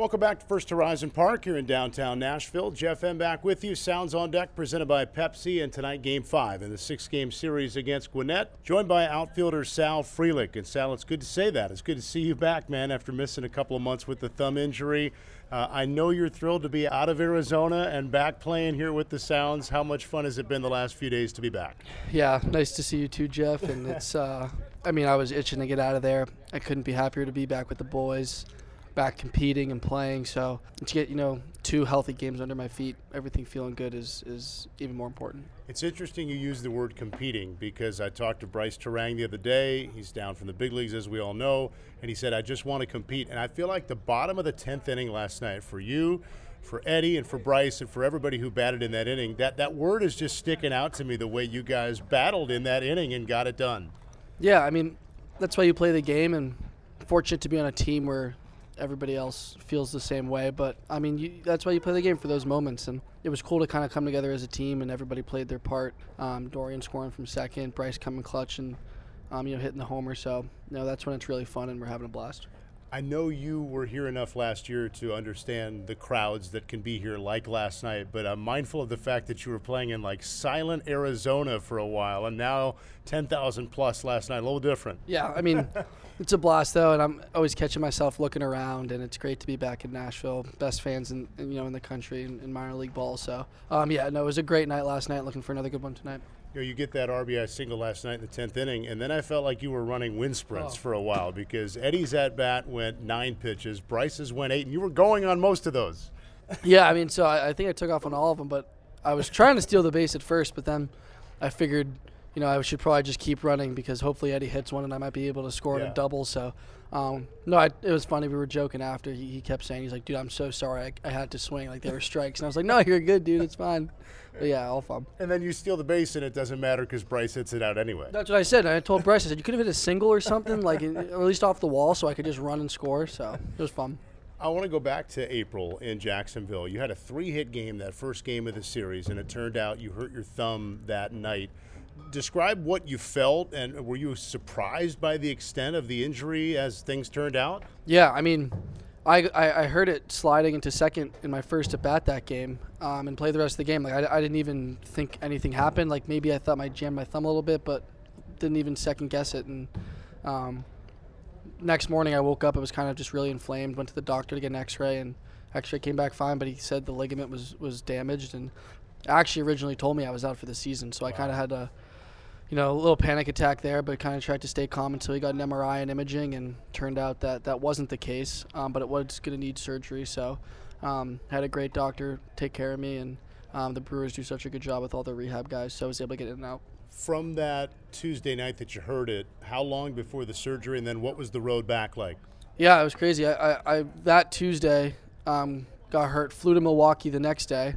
Welcome back to First Horizon Park here in downtown Nashville. Jeff Hem back with you. Sounds on deck presented by Pepsi and tonight game five in the six game series against Gwinnett. Joined by outfielder Sal Frelick. And Sal, it's good to say that. It's good to see you back, man, after missing a couple of months with the thumb injury. Uh, I know you're thrilled to be out of Arizona and back playing here with the Sounds. How much fun has it been the last few days to be back? Yeah, nice to see you too, Jeff. And it's, uh, I mean, I was itching to get out of there. I couldn't be happier to be back with the boys back competing and playing. So to get you know two healthy games under my feet, everything feeling good is is even more important. It's interesting you use the word competing because I talked to Brice Turang the other day. He's down from the big leagues, as we all know, and he said, "I just want to compete." And I feel like the bottom of the tenth inning last night for you. For Eddie and for Brice and for everybody who batted in that inning, that, that word is just sticking out to me the way you guys battled in that inning and got it done. Yeah, I mean, that's why you play the game, and fortunate to be on a team where everybody else feels the same way. But I mean, you, that's why you play the game for those moments. And it was cool to kind of come together as a team, and everybody played their part. Um, Dorian scoring from second, Brice coming clutch, and um, you know hitting the homer. So you know that's when it's really fun, and we're having a blast. I know you were here enough last year to understand the crowds that can be here like last night, but I'm mindful of the fact that you were playing in like silent Arizona for a while and now 10,000 plus last night. A little different. Yeah, I mean, it's a blast though, and I'm always catching myself looking around, and it's great to be back in Nashville. Best fans in, you know in the country in, in minor league ball. So, um, yeah, no, it was a great night last night. Looking for another good one tonight you know, you get that RBI single last night in the 10th inning, and then I felt like you were running wind sprints oh. for a while because Eddie's at bat went nine pitches, Brice's went eight, and you were going on most of those. yeah, I mean, so I, I think I took off on all of them, but I was trying to steal the base at first, but then I figured, you know, I should probably just keep running because hopefully Eddie hits one and I might be able to score yeah. a double. So, um, no, I, it was funny. We were joking after. He, he kept saying, he's like, dude, I'm so sorry. I, I had to swing. Like, there were strikes. And I was like, no, you're good, dude. It's fine. But yeah, all fun. And then you steal the base, and it doesn't matter because Brice hits it out anyway. That's what I said. I told Brice, I said, you could have hit a single or something, like at least off the wall, so I could just run and score. So it was fun. I want to go back to April in Jacksonville. You had a three hit game that first game of the series, and it turned out you hurt your thumb that night. Describe what you felt, and were you surprised by the extent of the injury as things turned out? Yeah, I mean, I, I, I, heard it sliding into second in my first at bat that game um, and played the rest of the game. Like I, I didn't even think anything happened. Like maybe I thought I jammed my thumb a little bit, but didn't even second guess it. And um, next morning I woke up, it was kind of just really inflamed. Went to the doctor to get an X-ray, and X-ray came back fine, but he said the ligament was was damaged. And actually originally told me I was out for the season, so wow. I kind of had to you know, a little panic attack there, but kind of tried to stay calm until he got an MRI and imaging, and turned out that that wasn't the case. Um, but it was going to need surgery, so um, had a great doctor take care of me, and um, the Brewers do such a good job with all the rehab guys, so I was able to get in and out. From that Tuesday night that you heard it, how long before the surgery, and then what was the road back like? Yeah, it was crazy. I, I, I that Tuesday um, got hurt, flew to Milwaukee the next day,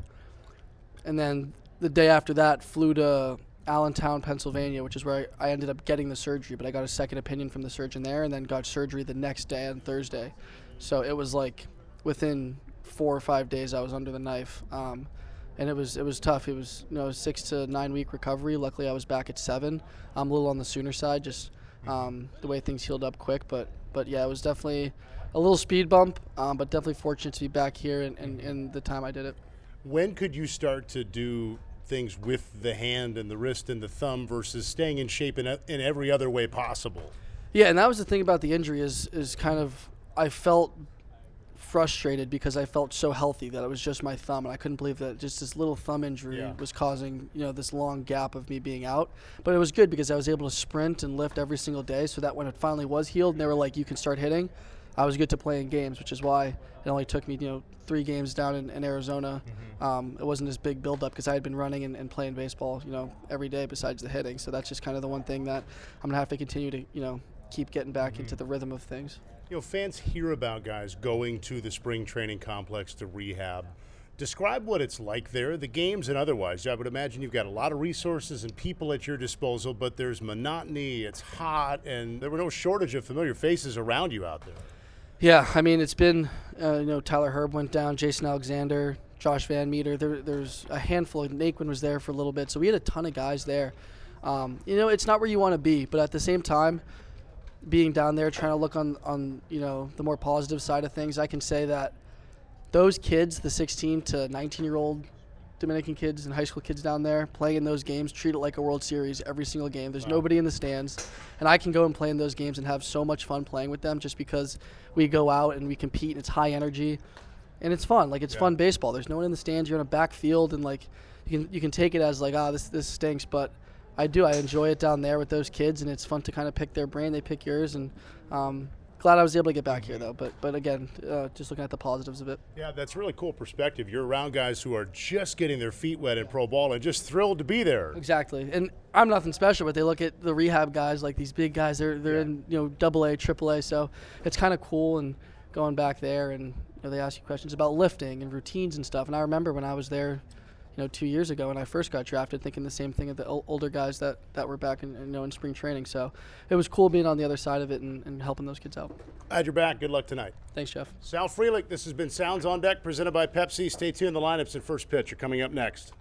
and then the day after that flew to Allentown, Pennsylvania, which is where I, I, ended up getting the surgery. But I got a second opinion from the surgeon there, and then got surgery the next day on Thursday. So it was like within four or five days I was under the knife, um, and it was it was tough. It was you know six to nine week recovery. Luckily I was back at seven. I'm a little on the sooner side, just um, the way things healed up quick. But but yeah, it was definitely a little speed bump, um, but definitely fortunate to be back here and in the time I did it. When could you start to do things with the hand and the wrist and the thumb versus staying in shape in, in every other way possible. Yeah, and that was the thing about the injury is is kind of I felt frustrated because I felt so healthy that it was just my thumb, and I couldn't believe that just this little thumb injury yeah. was causing you know this long gap of me being out. But it was good because I was able to sprint and lift every single day, so that when it finally was healed, and they were like, "You can start hitting," I was good to play in games, which is why it only took me, you know, three games down in, in Arizona. Mm-hmm. Um, it wasn't this big buildup because I had been running and, and, playing baseball, you know, every day besides the hitting. So that's just kind of the one thing that I'm gonna have to continue to, you know, keep getting back mm-hmm. into the rhythm of things. You know, fans hear about guys going to the spring training complex to rehab. Describe what it's like there, the games and otherwise. I would imagine you've got a lot of resources and people at your disposal, but there's monotony, it's hot, and there were no shortage of familiar faces around you out there. Yeah, I mean it's been uh, you know Tyler Herb went down, Jason Alexander, Josh VanMeter. There, there's a handful. Naquin was there for a little bit, so we had a ton of guys there. Um, you know, it's not where you want to be, but at the same time, being down there trying to look on on you know the more positive side of things, I can say that those kids, the 16 to 19 year old Dominican kids and high school kids down there playing in those games treat it like a World Series every single game. There's nobody in the stands, and I can go and play in those games and have so much fun playing with them just because we go out and we compete and it's high energy, and it's fun. Like it's Yeah. fun baseball. There's no one in the stands. You're in a back field and like you can you can take it as like ah this this stinks, but I do. I enjoy it down there with those kids, and it's fun to kind of pick their brain. They pick yours, and um, glad I was able to get back here though. But but again, uh, just looking at the positives of it. Yeah, that's really cool perspective. You're around guys who are just getting their feet wet in pro ball and just thrilled to be there. Exactly, and I'm nothing special, but they look at the rehab guys like these big guys. They're they're Yeah. in you know double A, triple A, so it's kind of cool and going back there and you know, they ask you questions about lifting and routines and stuff. And I remember when I was there, you know, two years ago when I first got drafted, thinking the same thing of the ol- older guys that, that were back in you know in spring training. So it was cool being on the other side of it and, and helping those kids out. Glad you're back. Good luck tonight. Thanks, Jeff. Sal Frelick, this has been Sounds on Deck presented by Pepsi. Stay tuned. The lineups and first pitch are coming up next.